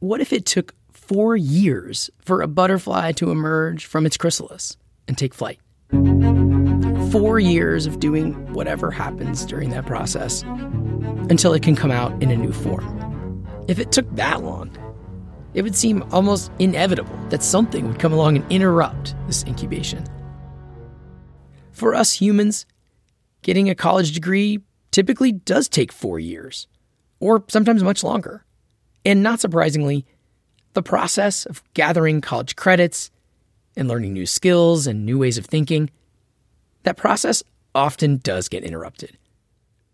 what if it took four years for a butterfly to emerge from its chrysalis and take flight? Four years of doing whatever happens during that process until it can come out in a new form. If it took that long, it would seem almost inevitable that something would come along and interrupt this incubation. For us humans, getting a college degree typically does take four years, or sometimes much longer. And not surprisingly, the process of gathering college credits and learning new skills and new ways of thinking, that process often does get interrupted.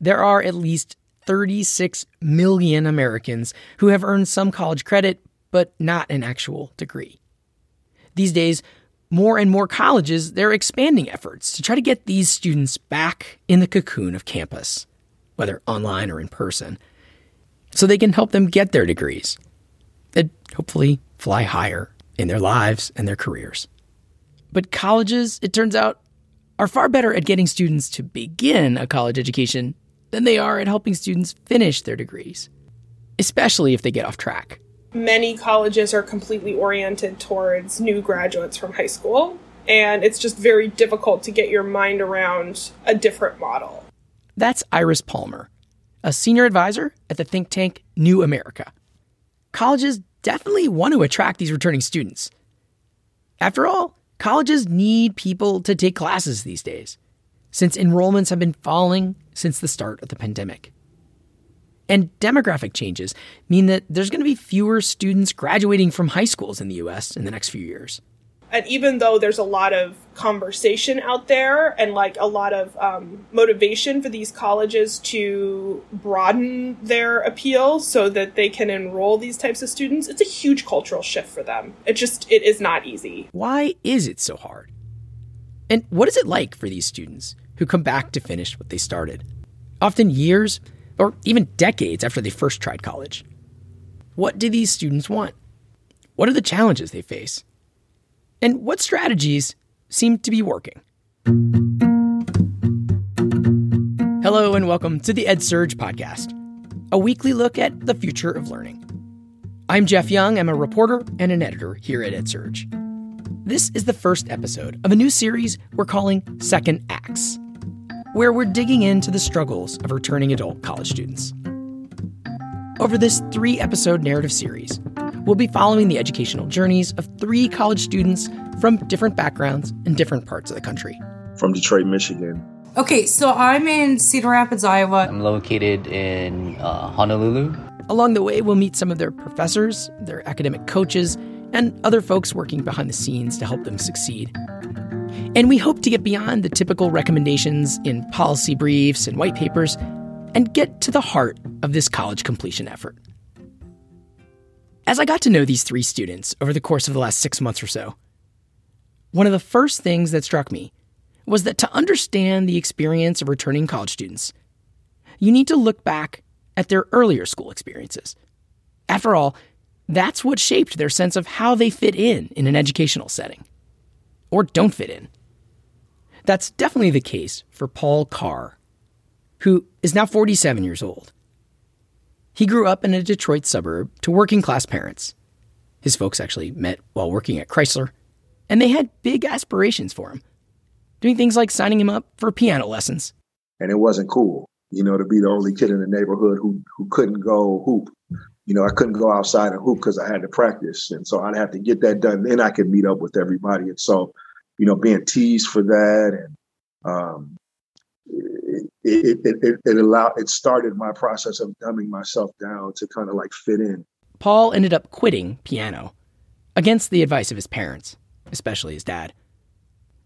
There are at least 36 million Americans who have earned some college credit, but not an actual degree. These days, more and more colleges, they're expanding efforts to try to get these students back in the cocoon of campus, whether online or in person, so they can help them get their degrees and hopefully fly higher in their lives and their careers. But colleges, it turns out, are far better at getting students to begin a college education than they are at helping students finish their degrees, especially if they get off track many colleges are completely oriented towards new graduates from high school, and it's just very difficult to get your mind around a different model. That's Iris Palmer, a senior advisor at the think tank New America. Colleges definitely want to attract these returning students. After all, colleges need people to take classes these days, since enrollments have been falling since the start of the pandemic. And demographic changes mean that there's going to be fewer students graduating from high schools in the US in the next few years. And even though there's a lot of conversation out there and like a lot of um, motivation for these colleges to broaden their appeal so that they can enroll these types of students, it's a huge cultural shift for them. It just, it is not easy. Why is it so hard? And what is it like for these students who come back to finish what they started? Often years, or even decades after they first tried college. What do these students want? What are the challenges they face? And what strategies seem to be working? Hello, and welcome to the EdSurge podcast, a weekly look at the future of learning. I'm Jeff Young. I'm a reporter and an editor here at EdSurge. This is the first episode of a new series we're calling Second Acts where we're digging into the struggles of returning adult college students. Over this three episode narrative series, we'll be following the educational journeys of three college students from different backgrounds in different parts of the country. From Detroit, Michigan. Okay, so I'm in Cedar Rapids, Iowa. I'm located in uh, Honolulu. Along the way, we'll meet some of their professors, their academic coaches, and other folks working behind the scenes to help them succeed. And we hope to get beyond the typical recommendations in policy briefs and white papers and get to the heart of this college completion effort. As I got to know these three students over the course of the last six months or so, one of the first things that struck me was that to understand the experience of returning college students, you need to look back at their earlier school experiences. After all, that's what shaped their sense of how they fit in in an educational setting or don't fit in. That's definitely the case for Paul Carr, who is now 47 years old. He grew up in a Detroit suburb to working class parents. His folks actually met while working at Chrysler, and they had big aspirations for him, doing things like signing him up for piano lessons. And it wasn't cool, you know, to be the only kid in the neighborhood who, who couldn't go hoop. You know, I couldn't go outside and hoop because I had to practice. And so I'd have to get that done. Then I could meet up with everybody. And so you know, being teased for that, and um, it, it, it, it allowed it started my process of dumbing myself down to kind of like fit in. Paul ended up quitting piano against the advice of his parents, especially his dad.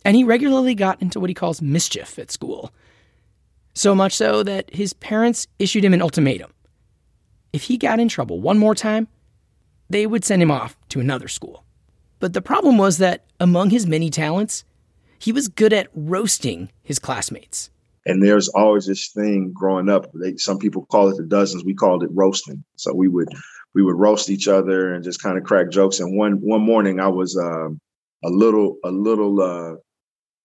And he regularly got into what he calls mischief at school. So much so that his parents issued him an ultimatum. If he got in trouble one more time, they would send him off to another school. But the problem was that among his many talents, he was good at roasting his classmates. And there's always this thing growing up. They, some people call it the dozens. We called it roasting. So we would we would roast each other and just kind of crack jokes. And one one morning, I was um, a little a little. Uh,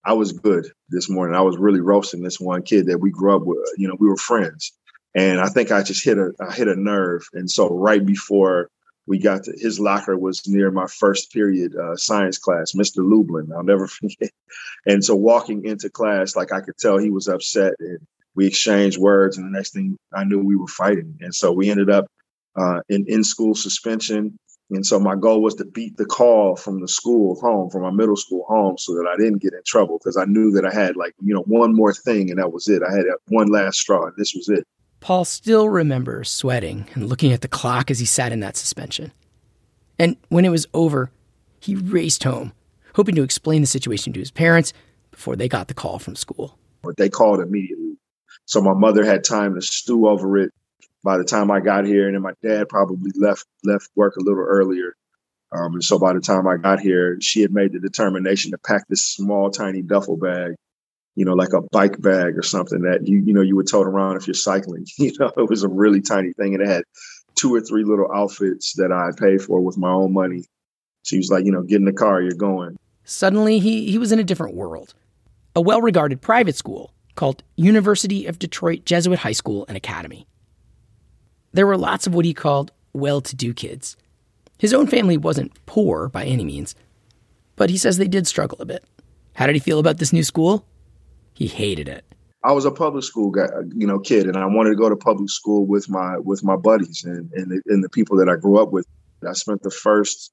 I was good this morning. I was really roasting this one kid that we grew up with. You know, we were friends, and I think I just hit a I hit a nerve. And so right before we got to his locker was near my first period uh, science class, Mr. Lublin. I'll never forget. And so walking into class, like I could tell he was upset, and we exchanged words. And the next thing I knew, we were fighting. And so we ended up uh, in in school suspension. And so my goal was to beat the call from the school home, from my middle school home, so that I didn't get in trouble because I knew that I had like, you know, one more thing and that was it. I had one last straw and this was it. Paul still remembers sweating and looking at the clock as he sat in that suspension. And when it was over, he raced home, hoping to explain the situation to his parents before they got the call from school. They called immediately. So my mother had time to stew over it by the time I got here, and then my dad probably left left work a little earlier. Um, and so by the time I got here, she had made the determination to pack this small, tiny duffel bag, you know, like a bike bag or something that you you know you would tote around if you're cycling. You know, it was a really tiny thing, and it had two or three little outfits that I paid for with my own money. She was like, you know, get in the car, you're going. Suddenly, he he was in a different world, a well-regarded private school called University of Detroit Jesuit High School and Academy. There were lots of what he called well to do kids. His own family wasn't poor by any means, but he says they did struggle a bit. How did he feel about this new school? He hated it. I was a public school guy, you know, kid, and I wanted to go to public school with my with my buddies and and the, and the people that I grew up with. I spent the first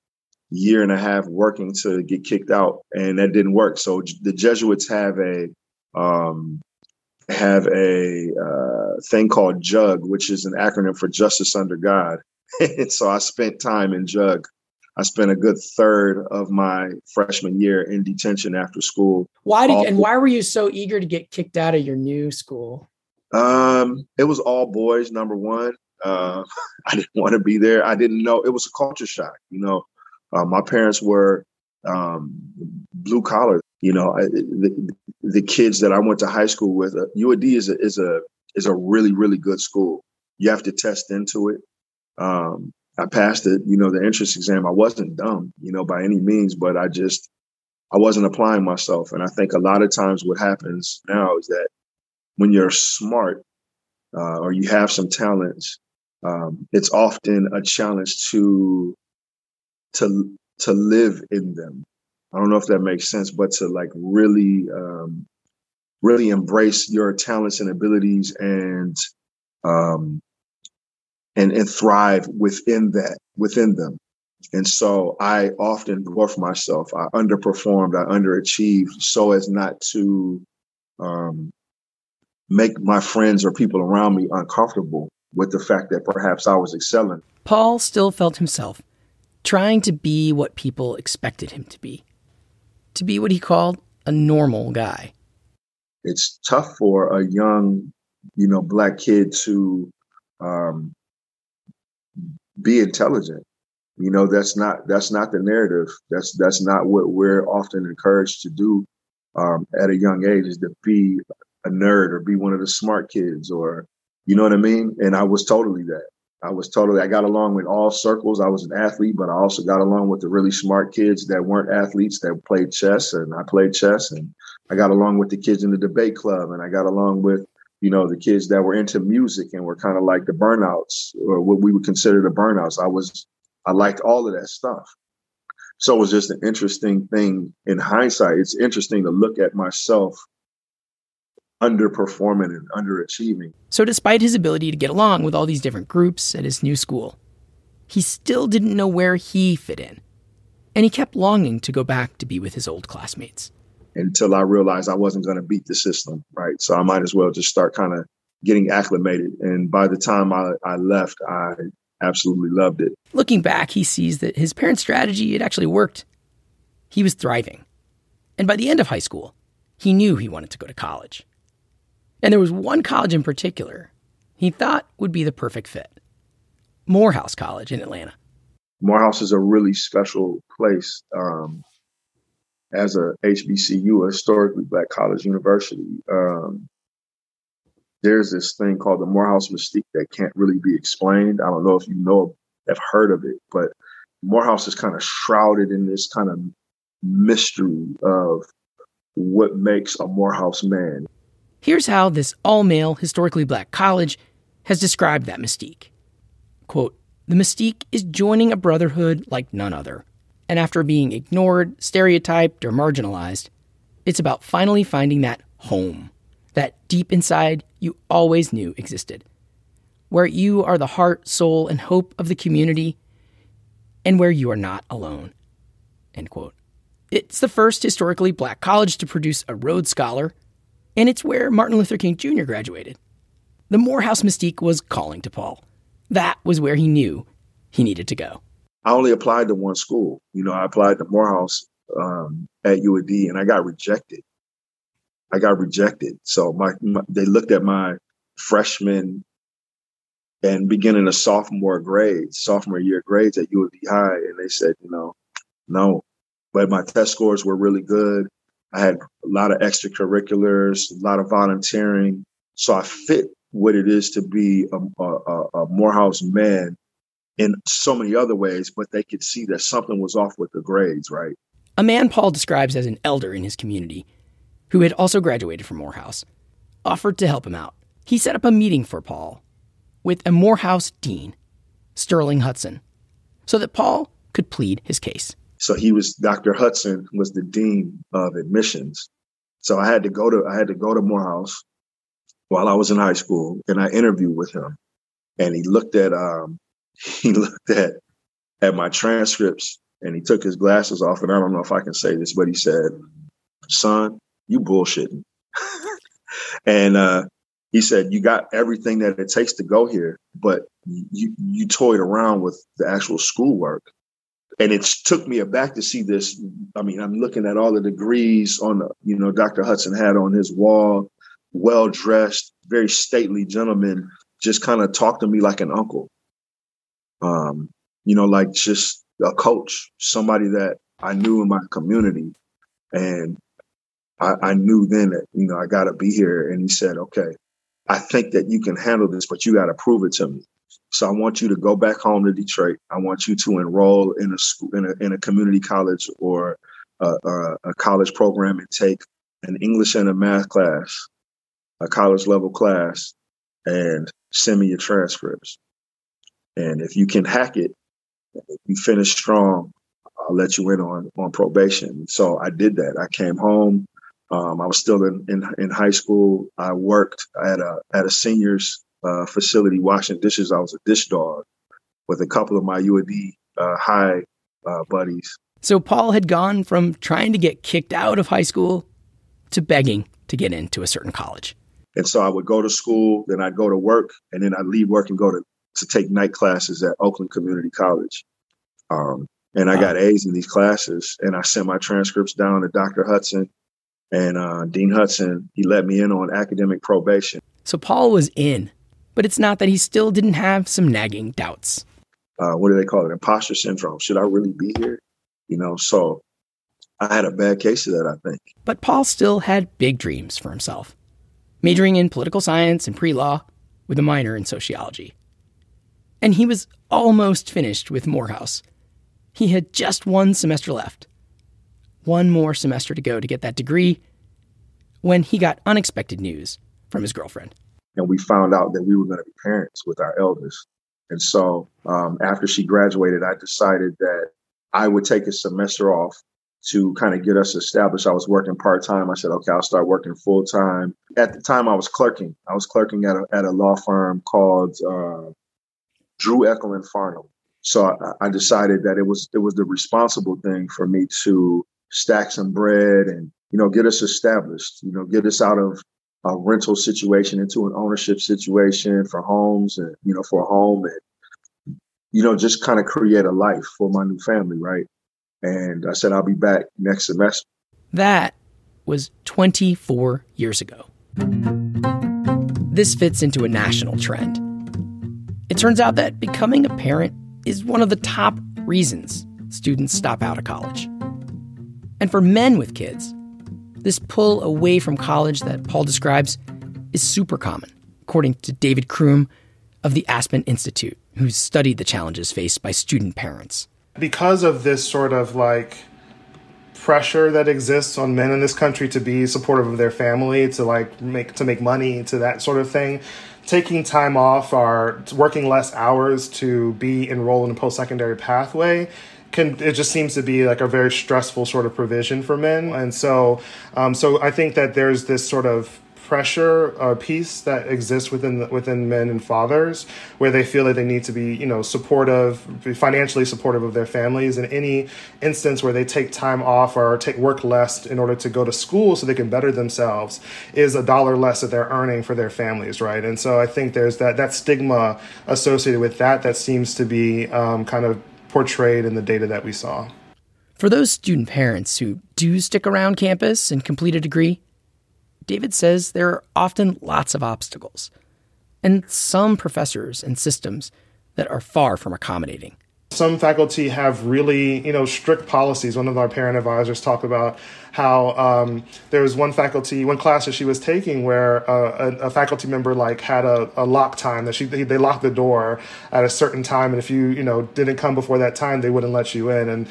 year and a half working to get kicked out, and that didn't work. So the Jesuits have a um, have a uh, thing called JUG, which is an acronym for Justice Under God. and so I spent time in JUG. I spent a good third of my freshman year in detention after school. Why did and why were you so eager to get kicked out of your new school? Um, it was all boys. Number one, uh, I didn't want to be there. I didn't know it was a culture shock. You know, uh, my parents were um, blue collar. You know, I, the, the kids that I went to high school with, uh, U of D is a, is a is a really really good school. You have to test into it. Um, I passed it, you know, the entrance exam. I wasn't dumb, you know, by any means, but I just I wasn't applying myself. And I think a lot of times what happens now is that when you're smart uh, or you have some talents, um, it's often a challenge to to to live in them. I don't know if that makes sense, but to like really, um, really embrace your talents and abilities and, um, and, and thrive within that, within them. And so I often dwarf myself. I underperformed, I underachieved so as not to, um, make my friends or people around me uncomfortable with the fact that perhaps I was excelling. Paul still felt himself trying to be what people expected him to be, to be what he called a normal guy. It's tough for a young, you know, black kid to um, be intelligent. You know, that's not that's not the narrative. That's that's not what we're often encouraged to do um, at a young age is to be a nerd or be one of the smart kids or you know what I mean. And I was totally that. I was totally, I got along with all circles. I was an athlete, but I also got along with the really smart kids that weren't athletes that played chess and I played chess. And I got along with the kids in the debate club and I got along with, you know, the kids that were into music and were kind of like the burnouts or what we would consider the burnouts. I was, I liked all of that stuff. So it was just an interesting thing in hindsight. It's interesting to look at myself underperforming and underachieving. So, despite his ability to get along with all these different groups at his new school, he still didn't know where he fit in. And he kept longing to go back to be with his old classmates. Until I realized I wasn't going to beat the system, right? So I might as well just start kind of getting acclimated. And by the time I, I left, I absolutely loved it. Looking back, he sees that his parents' strategy had actually worked. He was thriving. And by the end of high school, he knew he wanted to go to college. And there was one college in particular he thought would be the perfect fit Morehouse College in Atlanta. Morehouse is a really special place. Um, as a HBCU, a historically black college university, um, there's this thing called the Morehouse mystique that can't really be explained. I don't know if you know, have heard of it, but Morehouse is kind of shrouded in this kind of mystery of what makes a Morehouse man. Here's how this all male, historically black college has described that mystique. Quote, the mystique is joining a brotherhood like none other. And after being ignored, stereotyped, or marginalized, it's about finally finding that home that deep inside you always knew existed, where you are the heart, soul, and hope of the community, and where you are not alone. End quote. It's the first historically black college to produce a Rhodes Scholar, and it's where Martin Luther King Jr. graduated. The Morehouse mystique was calling to Paul. That was where he knew he needed to go. I only applied to one school. You know, I applied to Morehouse um, at U of D, and I got rejected. I got rejected. So my, my they looked at my freshman and beginning of sophomore grades, sophomore year grades at U of D High, and they said, you know, no. But my test scores were really good. I had a lot of extracurriculars, a lot of volunteering, so I fit what it is to be a, a, a Morehouse man in so many other ways, but they could see that something was off with the grades, right? A man Paul describes as an elder in his community, who had also graduated from Morehouse, offered to help him out. He set up a meeting for Paul with a Morehouse dean, Sterling Hudson, so that Paul could plead his case. So he was Dr. Hudson was the dean of admissions. So I had to go to I had to go to Morehouse while I was in high school, and I interviewed with him, and he looked at um, he looked at at my transcripts, and he took his glasses off, and I don't know if I can say this, but he said, "Son, you bullshitting," and uh, he said, "You got everything that it takes to go here, but you you toyed around with the actual schoolwork." And it took me aback to see this. I mean, I'm looking at all the degrees on the, you know, Dr. Hudson had on his wall well dressed, very stately gentleman just kind of talked to me like an uncle. Um, you know, like just a coach, somebody that I knew in my community. And I, I knew then that, you know, I got to be here. And he said, okay, I think that you can handle this, but you got to prove it to me. So I want you to go back home to Detroit. I want you to enroll in a school, in a, in a community college or a, a, a college program and take an English and a math class a college level class and send me your transcripts. And if you can hack it, if you finish strong, I'll let you in on on probation. So I did that. I came home. Um, I was still in, in, in high school. I worked at a at a seniors uh, facility washing dishes. I was a dish dog with a couple of my U of D uh, high uh, buddies. So Paul had gone from trying to get kicked out of high school to begging to get into a certain college. And so I would go to school, then I'd go to work, and then I'd leave work and go to, to take night classes at Oakland Community College. Um, and I wow. got A's in these classes, and I sent my transcripts down to Dr. Hudson and uh, Dean Hudson. He let me in on academic probation. So Paul was in, but it's not that he still didn't have some nagging doubts. Uh, what do they call it? Imposter syndrome. Should I really be here? You know, so I had a bad case of that, I think. But Paul still had big dreams for himself majoring in political science and pre law with a minor in sociology. And he was almost finished with Morehouse. He had just one semester left. One more semester to go to get that degree when he got unexpected news from his girlfriend. And we found out that we were going to be parents with our eldest. And so um, after she graduated, I decided that I would take a semester off to kind of get us established. I was working part time. I said, okay, I'll start working full time. At the time, I was clerking. I was clerking at a, at a law firm called uh, Drew Eckl and Farnham. So I, I decided that it was it was the responsible thing for me to stack some bread and you know get us established. You know, get us out of a rental situation into an ownership situation for homes and you know for a home and you know just kind of create a life for my new family, right? And I said, I'll be back next semester. That was 24 years ago. This fits into a national trend. It turns out that becoming a parent is one of the top reasons students stop out of college. And for men with kids, this pull away from college that Paul describes is super common, according to David Croom of the Aspen Institute, who's studied the challenges faced by student parents because of this sort of like pressure that exists on men in this country to be supportive of their family, to like make to make money, to that sort of thing, taking time off or working less hours to be enrolled in a post secondary pathway can it just seems to be like a very stressful sort of provision for men. And so um, so i think that there's this sort of pressure or piece that exists within the, within men and fathers where they feel that they need to be you know supportive be financially supportive of their families. In any instance where they take time off or take work less in order to go to school so they can better themselves is a dollar less that they're earning for their families right? And so i think there's that that stigma associated with that that seems to be um, kind of portrayed in the data that we saw. For those student parents who do stick around campus and complete a degree, David says there are often lots of obstacles and some professors and systems that are far from accommodating. some faculty have really you know strict policies. One of our parent advisors talked about how um, there was one faculty one class that she was taking where uh, a, a faculty member like had a, a lock time that she they, they locked the door at a certain time. And if you you know didn't come before that time they wouldn't let you in. And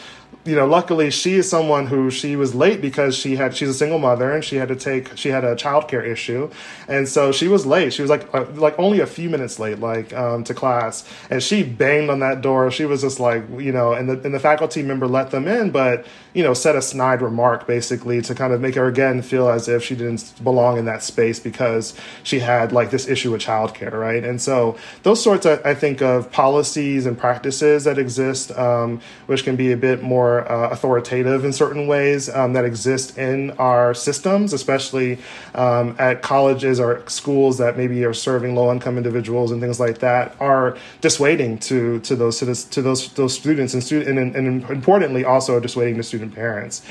you know, luckily she is someone who she was late because she had she's a single mother and she had to take she had a childcare issue, and so she was late. She was like uh, like only a few minutes late, like um, to class, and she banged on that door. She was just like you know, and the and the faculty member let them in, but you know, said a snide remark basically to kind of make her again feel as if she didn't belong in that space because she had like this issue with childcare, right? And so those sorts, of, I think, of policies and practices that exist, um, which can be a bit more uh, authoritative in certain ways um, that exist in our systems, especially um, at colleges or schools that maybe are serving low-income individuals and things like that, are dissuading to to those to, to those those students and student and, and importantly also dissuading to student parents.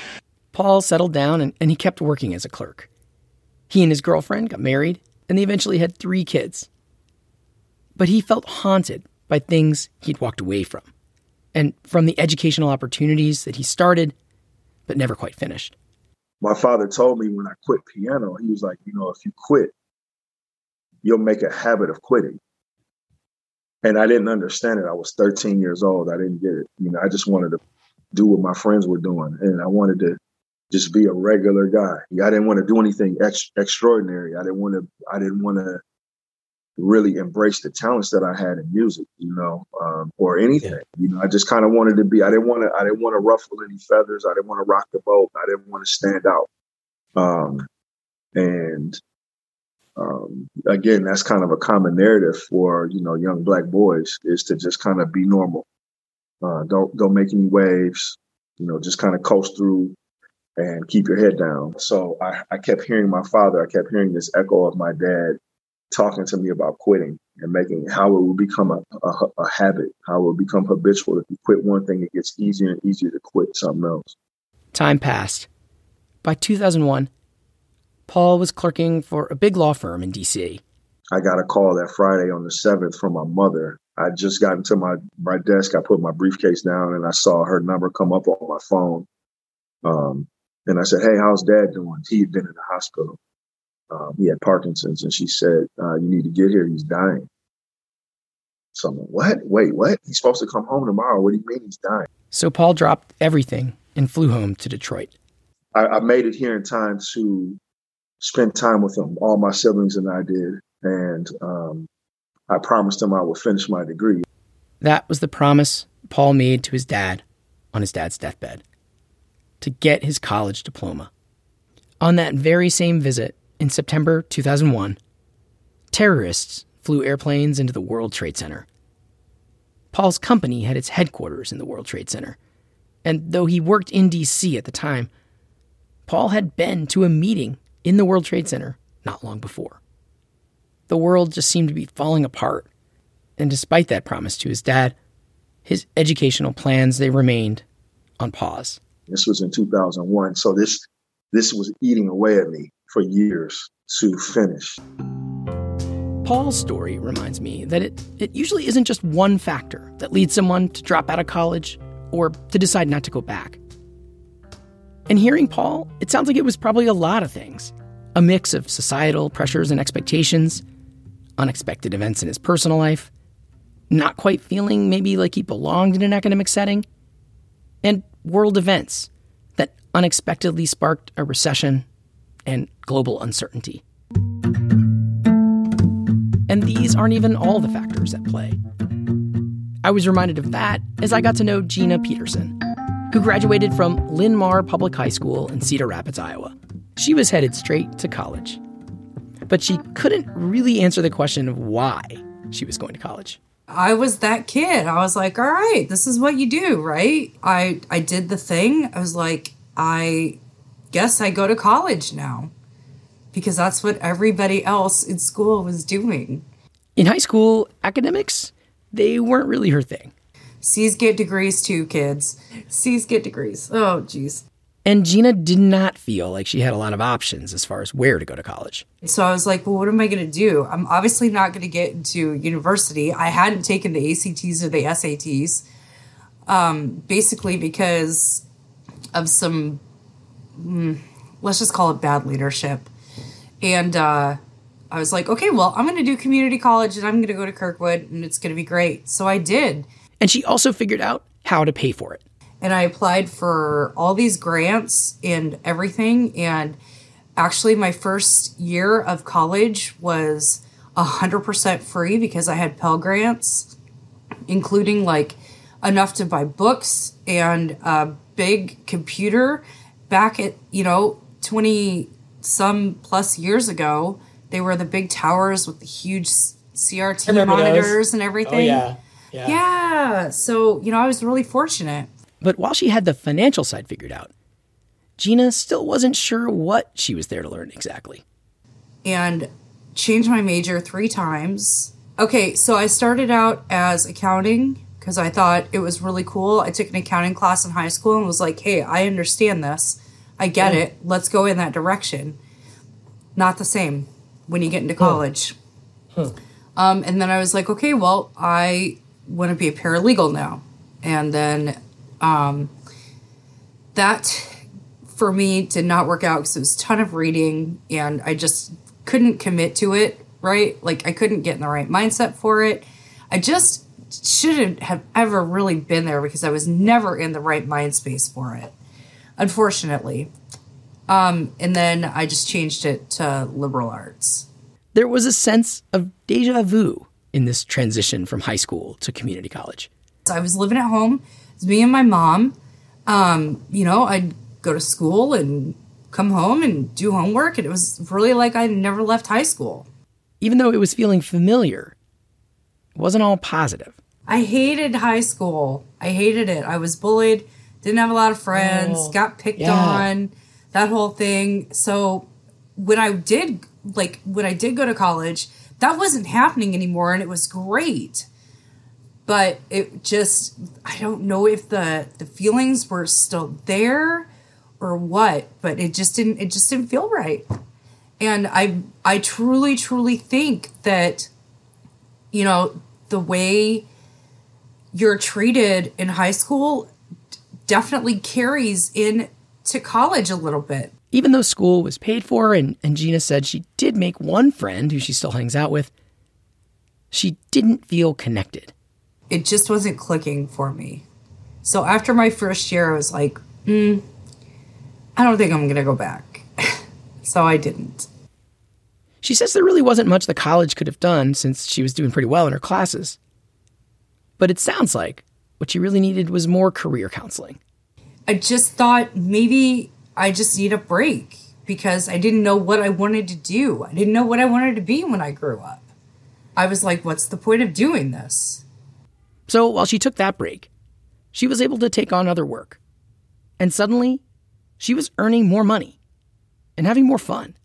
Paul settled down and, and he kept working as a clerk. He and his girlfriend got married and they eventually had three kids. But he felt haunted by things he'd walked away from and from the educational opportunities that he started but never quite finished. My father told me when I quit piano, he was like, you know, if you quit, you'll make a habit of quitting. And I didn't understand it. I was 13 years old. I didn't get it. You know, I just wanted to do what my friends were doing. And I wanted to just be a regular guy. I didn't want to do anything ex- extraordinary. I didn't want to, I didn't want to really embrace the talents that I had in music, you know, um, or anything. Yeah. You know, I just kind of wanted to be. I didn't want to. I didn't want to ruffle any feathers. I didn't want to rock the boat. I didn't want to stand out. Um, and um, again, that's kind of a common narrative for you know young black boys is to just kind of be normal. Uh, don't don't make any waves. You know, just kind of coast through and keep your head down. So I, I kept hearing my father. I kept hearing this echo of my dad talking to me about quitting and making how it will become a, a, a, habit, how it will become habitual. If you quit one thing, it gets easier and easier to quit something else. Time passed. By 2001, Paul was clerking for a big law firm in D.C. I got a call that Friday on the 7th from my mother. I just got into my, my desk. I put my briefcase down and I saw her number come up on my phone. Um, and I said, Hey, how's dad doing? He had been in the hospital. Um, he had Parkinson's, and she said, uh, "You need to get here. He's dying." So I'm like, "What? Wait, what? He's supposed to come home tomorrow. What do you mean he's dying?" So Paul dropped everything and flew home to Detroit. I, I made it here in time to spend time with him. All my siblings and I did, and um, I promised him I would finish my degree. That was the promise Paul made to his dad on his dad's deathbed to get his college diploma. On that very same visit, in September 2001, terrorists flew airplanes into the World Trade Center. Paul's company had its headquarters in the World Trade Center, and though he worked in D.C. at the time, Paul had been to a meeting in the World Trade Center not long before. The world just seemed to be falling apart, and despite that promise to his dad, his educational plans they remained on pause. This was in 2001, so this this was eating away at me for years to finish. Paul's story reminds me that it, it usually isn't just one factor that leads someone to drop out of college or to decide not to go back. And hearing Paul, it sounds like it was probably a lot of things a mix of societal pressures and expectations, unexpected events in his personal life, not quite feeling maybe like he belonged in an academic setting, and world events that unexpectedly sparked a recession and global uncertainty. And these aren't even all the factors at play. I was reminded of that as I got to know Gina Peterson, who graduated from Linn-Mar Public High School in Cedar Rapids, Iowa. She was headed straight to college. But she couldn't really answer the question of why she was going to college. I was that kid. I was like, all right, this is what you do, right? I I did the thing. I was like, I guess I go to college now. Because that's what everybody else in school was doing. In high school, academics, they weren't really her thing. C's get degrees too, kids. C's get degrees. Oh, jeez. And Gina did not feel like she had a lot of options as far as where to go to college. So I was like, well, what am I going to do? I'm obviously not going to get into university. I hadn't taken the ACTs or the SATs, um, basically because of some, mm, let's just call it bad leadership. And uh, I was like, okay, well, I'm going to do community college and I'm going to go to Kirkwood and it's going to be great. So I did. And she also figured out how to pay for it and I applied for all these grants and everything. And actually, my first year of college was 100% free because I had Pell Grants, including like enough to buy books and a big computer back at, you know, 20 some plus years ago. They were the big towers with the huge CRT monitors those. and oh, everything. Oh, yeah. yeah. Yeah. So, you know, I was really fortunate. But while she had the financial side figured out, Gina still wasn't sure what she was there to learn exactly. And changed my major three times. Okay, so I started out as accounting because I thought it was really cool. I took an accounting class in high school and was like, hey, I understand this. I get yeah. it. Let's go in that direction. Not the same when you get into college. Um, and then I was like, okay, well, I want to be a paralegal now. And then um, that for me did not work out because it was a ton of reading and I just couldn't commit to it, right? Like I couldn't get in the right mindset for it. I just shouldn't have ever really been there because I was never in the right mind space for it, unfortunately. Um, and then I just changed it to liberal arts. There was a sense of deja vu in this transition from high school to community college. I was living at home it's me and my mom. Um, you know, I'd go to school and come home and do homework, and it was really like I never left high school. Even though it was feeling familiar, it wasn't all positive. I hated high school. I hated it. I was bullied, didn't have a lot of friends, oh, got picked yeah. on, that whole thing. So when I did like when I did go to college, that wasn't happening anymore and it was great but it just I don't know if the the feelings were still there or what, but it just didn't it just didn't feel right. And I I truly truly think that you know the way you're treated in high school definitely carries in to college a little bit. Even though school was paid for and, and Gina said she did make one friend who she still hangs out with, she didn't feel connected it just wasn't clicking for me. So after my first year, I was like, mm, I don't think I'm going to go back. so I didn't. She says there really wasn't much the college could have done since she was doing pretty well in her classes. But it sounds like what she really needed was more career counseling. I just thought maybe I just need a break because I didn't know what I wanted to do. I didn't know what I wanted to be when I grew up. I was like, what's the point of doing this? So while she took that break, she was able to take on other work. And suddenly, she was earning more money and having more fun.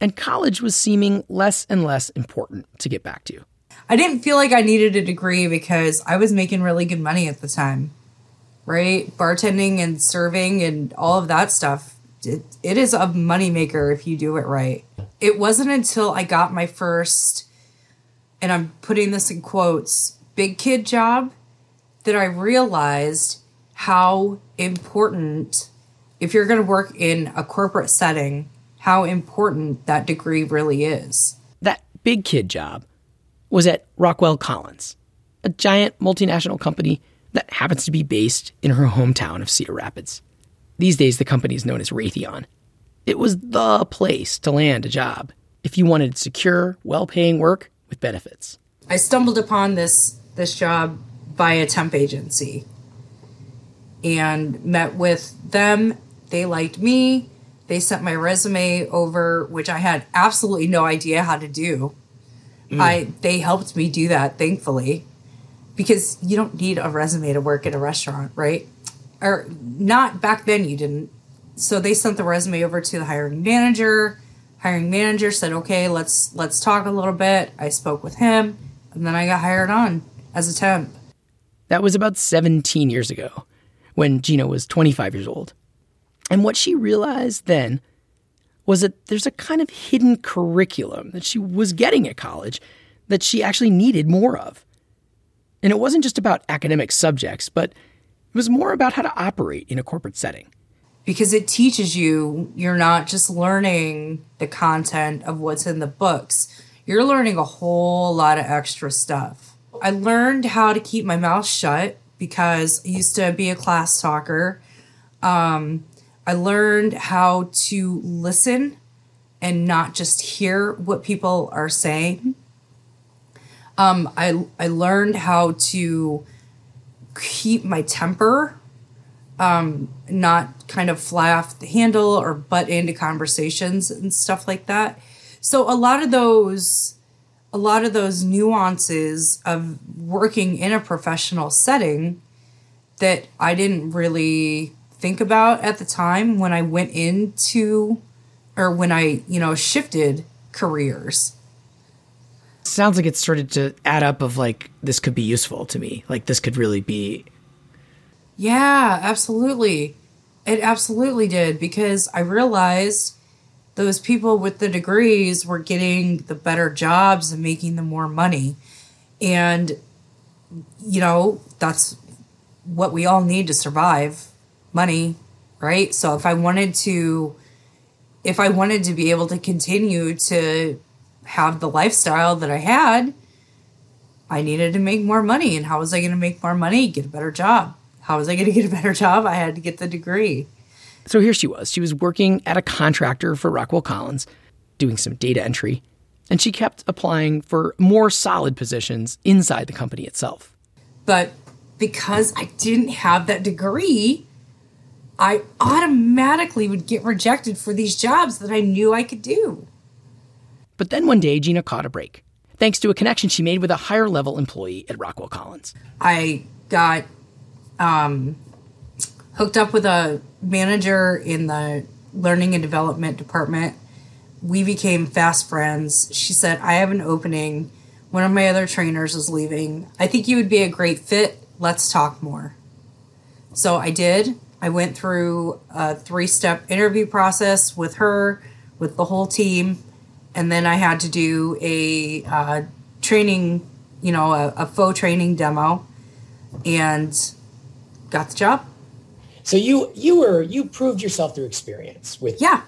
And college was seeming less and less important to get back to. I didn't feel like I needed a degree because I was making really good money at the time, right? Bartending and serving and all of that stuff. It, it is a moneymaker if you do it right. It wasn't until I got my first, and I'm putting this in quotes, big kid job that I realized how important, if you're going to work in a corporate setting, how important that degree really is. That big kid job was at Rockwell Collins, a giant multinational company that happens to be based in her hometown of Cedar Rapids. These days, the company is known as Raytheon. It was the place to land a job if you wanted secure, well paying work with benefits. I stumbled upon this this job by a temp agency and met with them. They liked me. They sent my resume over, which I had absolutely no idea how to do. Mm. I they helped me do that, thankfully, because you don't need a resume to work at a restaurant, right? Or not back then. You didn't. So they sent the resume over to the hiring manager. Hiring manager said, "Okay, let's let's talk a little bit." I spoke with him, and then I got hired on as a temp. That was about 17 years ago when Gina was 25 years old. And what she realized then was that there's a kind of hidden curriculum that she was getting at college that she actually needed more of. And it wasn't just about academic subjects, but it was more about how to operate in a corporate setting. Because it teaches you, you're not just learning the content of what's in the books, you're learning a whole lot of extra stuff. I learned how to keep my mouth shut because I used to be a class talker. Um, I learned how to listen and not just hear what people are saying. Um, I I learned how to keep my temper, um, not kind of fly off the handle or butt into conversations and stuff like that. So a lot of those a lot of those nuances of working in a professional setting that I didn't really think about at the time when I went into or when I, you know, shifted careers. Sounds like it started to add up of like this could be useful to me. Like this could really be Yeah, absolutely. It absolutely did because I realized those people with the degrees were getting the better jobs and making the more money. And, you know, that's what we all need to survive money, right? So if I wanted to, if I wanted to be able to continue to have the lifestyle that I had, I needed to make more money. And how was I going to make more money? Get a better job. How was I going to get a better job? I had to get the degree. So here she was. She was working at a contractor for Rockwell Collins, doing some data entry, and she kept applying for more solid positions inside the company itself. But because I didn't have that degree, I automatically would get rejected for these jobs that I knew I could do. But then one day, Gina caught a break, thanks to a connection she made with a higher level employee at Rockwell Collins. I got um, hooked up with a manager in the learning and development department. We became fast friends. She said, I have an opening. One of my other trainers is leaving. I think you would be a great fit. Let's talk more. So I did. I went through a three step interview process with her, with the whole team. And then I had to do a uh, training, you know, a, a faux training demo and got the job. So you you were you proved yourself through experience with yeah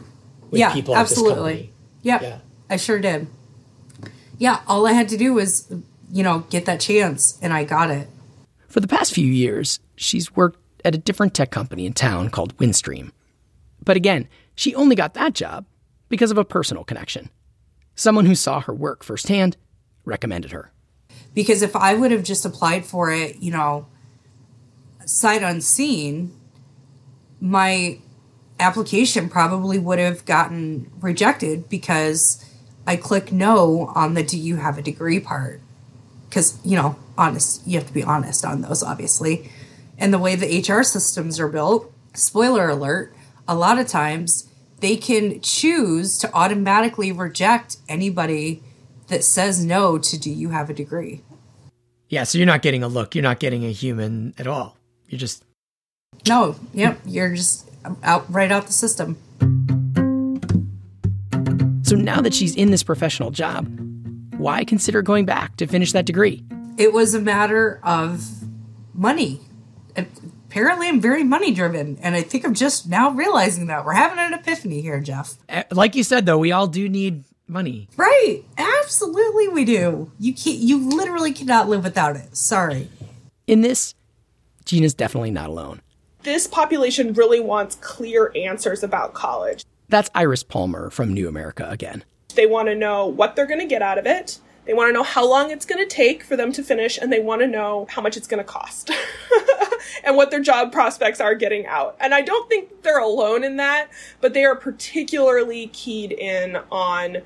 with yeah people absolutely yep, yeah I sure did yeah all I had to do was you know get that chance and I got it. For the past few years, she's worked at a different tech company in town called Windstream. But again, she only got that job because of a personal connection. Someone who saw her work firsthand recommended her. Because if I would have just applied for it, you know, sight unseen, my application probably would have gotten rejected because I click no on the do you have a degree part. Because, you know, honest, you have to be honest on those, obviously. And the way the HR systems are built, spoiler alert, a lot of times they can choose to automatically reject anybody that says no to do you have a degree. Yeah, so you're not getting a look, you're not getting a human at all. You're just no, yep, you're just out right out the system. So now that she's in this professional job, why consider going back to finish that degree? It was a matter of money. Apparently, I'm very money driven, and I think I'm just now realizing that. We're having an epiphany here, Jeff. Eh, like you said, though, we all do need money. Right. Absolutely, we do. You can't, you literally cannot live without it. Sorry. In this, Gina's definitely not alone this population really wants clear answers about college. That's Iris Palmer from New America again. They want to know what they're going to get out of it. They want to know how long it's going to take for them to finish, and they want to know how much it's going to cost and what their job prospects are getting out. And I don't think they're alone in that, but they are particularly keyed in on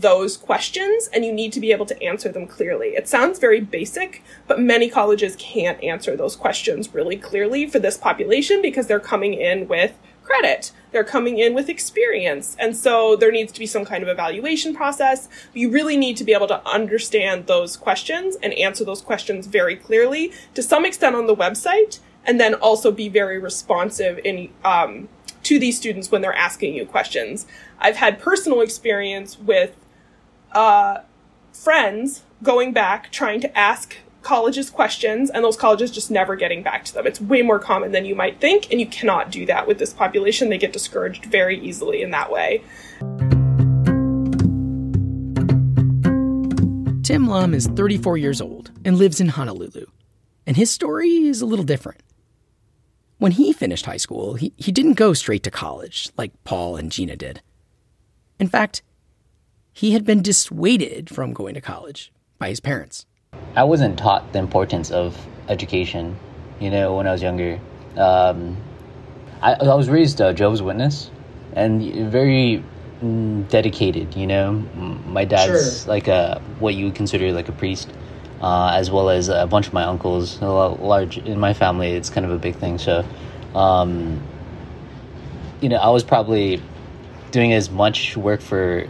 those questions and you need to be able to answer them clearly. It sounds very basic, but many colleges can't answer those questions really clearly for this population because they're coming in with credit. They're coming in with experience. And so there needs to be some kind of evaluation process. You really need to be able to understand those questions and answer those questions very clearly to some extent on the website and then also be very responsive in um, to these students when they're asking you questions. I've had personal experience with uh, friends going back trying to ask colleges questions and those colleges just never getting back to them. It's way more common than you might think, and you cannot do that with this population. They get discouraged very easily in that way. Tim Lum is 34 years old and lives in Honolulu. And his story is a little different. When he finished high school, he, he didn't go straight to college like Paul and Gina did. In fact, he had been dissuaded from going to college by his parents. I wasn't taught the importance of education, you know, when I was younger. Um, I, I, was raised a Jehovah's Witness and very mm, dedicated, you know. My dad's sure. like a what you would consider like a priest, uh, as well as a bunch of my uncles. A large in my family, it's kind of a big thing. So, um, you know, I was probably doing as much work for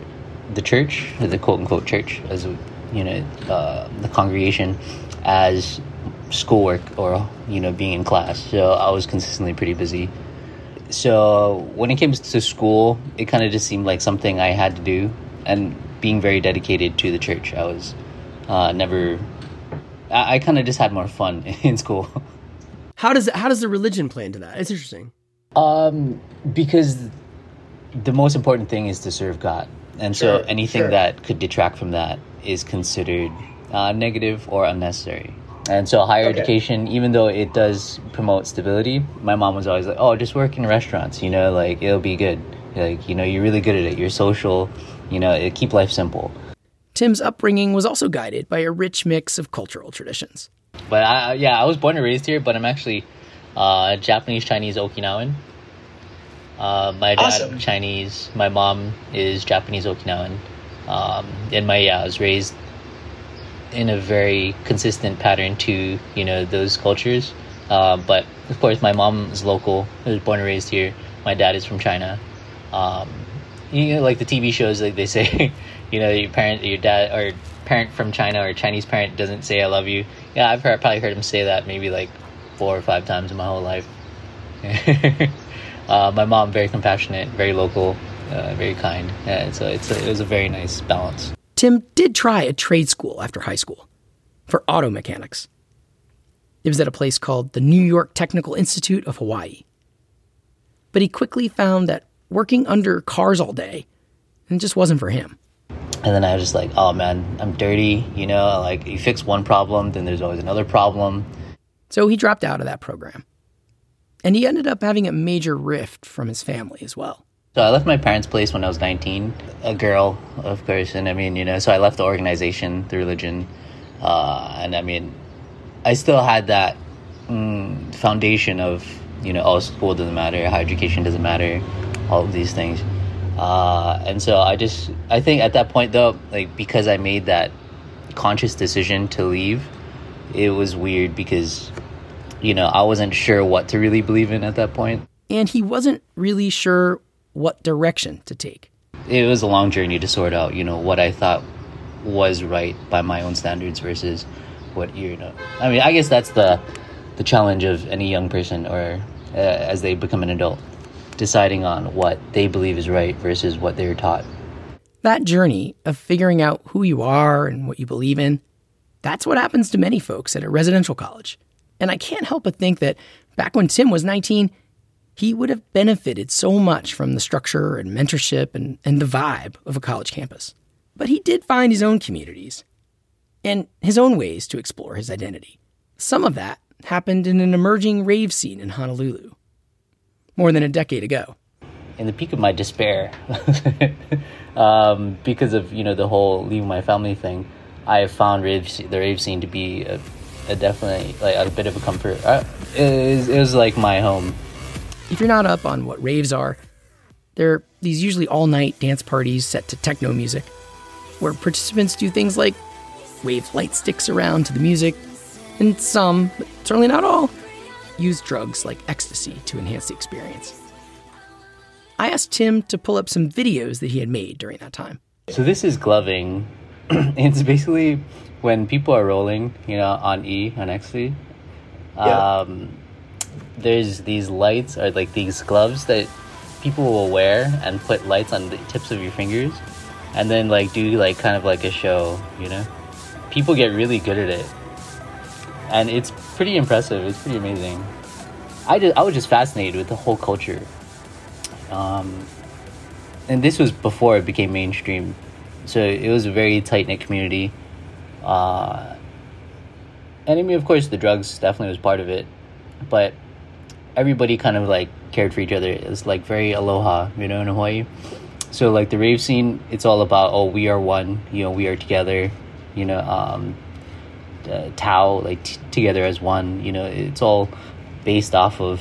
the church, the quote unquote church, as you know, uh, the congregation, as schoolwork or you know being in class. So I was consistently pretty busy. So when it came to school, it kind of just seemed like something I had to do, and being very dedicated to the church, I was uh, never. I, I kind of just had more fun in school. How does how does the religion play into that? It's interesting. Um, because the most important thing is to serve God. And sure, so anything sure. that could detract from that is considered uh, negative or unnecessary. And so higher okay. education, even though it does promote stability, my mom was always like, "Oh, just work in restaurants, you know, like it'll be good. Like you know, you're really good at it. You're social, you know, it, keep life simple." Tim's upbringing was also guided by a rich mix of cultural traditions. But I, yeah, I was born and raised here, but I'm actually uh, Japanese, Chinese, Okinawan. Uh, my dad awesome. Chinese. My mom is Japanese Okinawan. Um, and my yeah, I was raised in a very consistent pattern to you know those cultures. Uh, but of course, my mom is local. I was born and raised here. My dad is from China. Um, you know, like the TV shows, like they say, you know, your parent, your dad, or parent from China or Chinese parent doesn't say "I love you." Yeah, I've heard, probably heard him say that maybe like four or five times in my whole life. Uh, my mom very compassionate, very local, uh, very kind. And so it's a, it was a very nice balance. Tim did try a trade school after high school for auto mechanics. It was at a place called the New York Technical Institute of Hawaii. But he quickly found that working under cars all day it just wasn't for him. And then I was just like, oh man, I'm dirty. You know, like you fix one problem, then there's always another problem. So he dropped out of that program. And he ended up having a major rift from his family as well. So I left my parents' place when I was 19, a girl, of course. And I mean, you know, so I left the organization, the religion. Uh, and I mean, I still had that mm, foundation of, you know, oh, school doesn't matter, higher education doesn't matter, all of these things. Uh, and so I just, I think at that point though, like, because I made that conscious decision to leave, it was weird because you know, I wasn't sure what to really believe in at that point. And he wasn't really sure what direction to take. It was a long journey to sort out, you know, what I thought was right by my own standards versus what you know. I mean, I guess that's the the challenge of any young person or uh, as they become an adult, deciding on what they believe is right versus what they're taught. That journey of figuring out who you are and what you believe in, that's what happens to many folks at a residential college. And I can't help but think that back when Tim was 19, he would have benefited so much from the structure and mentorship and, and the vibe of a college campus. But he did find his own communities and his own ways to explore his identity. Some of that happened in an emerging rave scene in Honolulu more than a decade ago. In the peak of my despair, um, because of you know the whole leaving my family thing, I found rave, the rave scene to be a, a definitely like a bit of a comfort. Uh, it, was, it was like my home. If you're not up on what raves are, they're these usually all night dance parties set to techno music, where participants do things like wave light sticks around to the music, and some, but certainly not all, use drugs like ecstasy to enhance the experience. I asked Tim to pull up some videos that he had made during that time. So this is gloving. it's basically when people are rolling, you know, on E on ecstasy. Yeah. Um, there's these lights or like these gloves that people will wear and put lights on the tips of your fingers, and then like do like kind of like a show, you know. People get really good at it, and it's pretty impressive. It's pretty amazing. I just I was just fascinated with the whole culture. Um, and this was before it became mainstream, so it was a very tight knit community. Uh, and I mean, of course, the drugs definitely was part of it, but everybody kind of like cared for each other. It's like very aloha, you know, in Hawaii. So like the rave scene, it's all about oh we are one, you know, we are together, you know, um, uh, Tao like t- together as one. You know, it's all based off of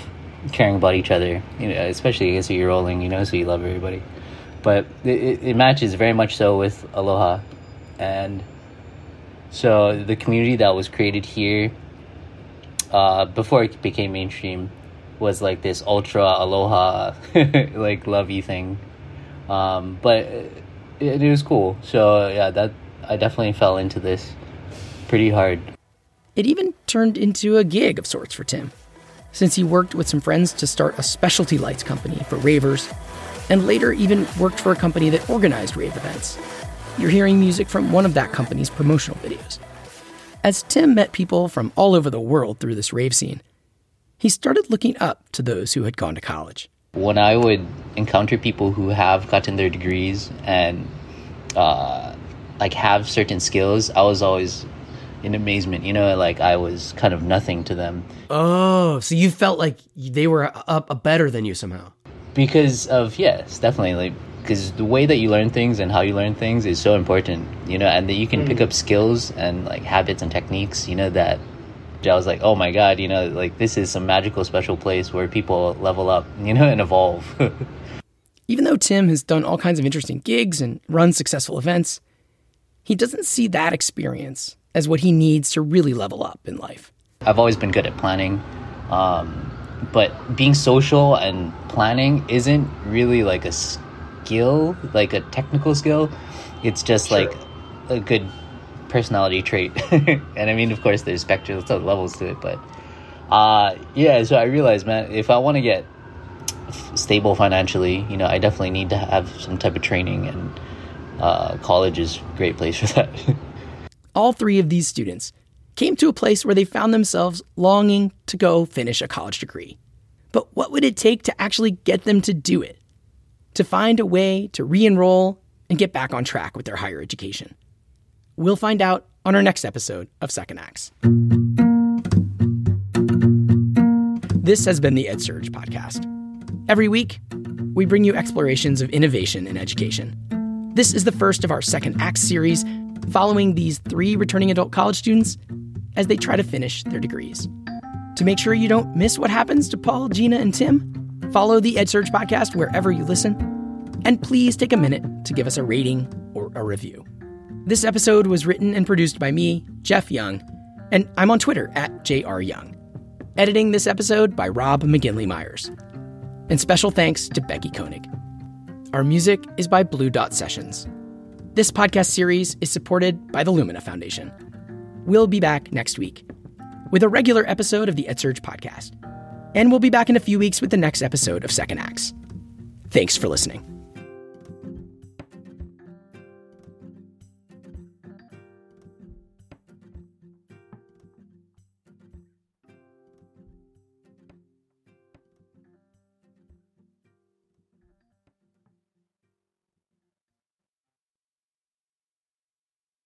caring about each other. You know, especially I guess you're rolling, you know, so you love everybody. But it, it matches very much so with Aloha, and so the community that was created here uh, before it became mainstream was like this ultra aloha like lovey thing um, but it, it was cool so yeah that i definitely fell into this pretty hard It even turned into a gig of sorts for Tim, since he worked with some friends to start a specialty lights company for ravers, and later even worked for a company that organized rave events. You're hearing music from one of that company's promotional videos. As Tim met people from all over the world through this rave scene, he started looking up to those who had gone to college. when i would encounter people who have gotten their degrees and uh, like have certain skills i was always in amazement you know like i was kind of nothing to them. Oh, so you felt like they were up uh, better than you somehow. because of yes definitely like because the way that you learn things and how you learn things is so important you know and that you can pick mm. up skills and like habits and techniques you know that i was like oh my god you know like this is some magical special place where people level up you know and evolve. Even though Tim has done all kinds of interesting gigs and run successful events, he doesn't see that experience as what he needs to really level up in life. I've always been good at planning, um, but being social and planning isn't really like a skill, like a technical skill. It's just like a good personality trait. and I mean, of course, there's spectrums, there's levels to it, but uh, yeah. So I realized, man, if I want to get f- stable financially, you know, I definitely need to have some type of training, and uh, college is a great place for that. All three of these students came to a place where they found themselves longing to go finish a college degree. But what would it take to actually get them to do it? To find a way to re enroll and get back on track with their higher education? We'll find out on our next episode of Second Acts. This has been the EdSurge podcast. Every week, we bring you explorations of innovation in education. This is the first of our Second Acts series, following these three returning adult college students as they try to finish their degrees. To make sure you don't miss what happens to Paul, Gina, and Tim, follow the EdSurge podcast wherever you listen, and please take a minute to give us a rating or a review. This episode was written and produced by me, Jeff Young, and I'm on Twitter at JRYoung. Editing this episode by Rob McGinley Myers. And special thanks to Becky Koenig. Our music is by Blue Dot Sessions. This podcast series is supported by the Lumina Foundation. We'll be back next week with a regular episode of the EdSurge podcast. And we'll be back in a few weeks with the next episode of Second Acts. Thanks for listening.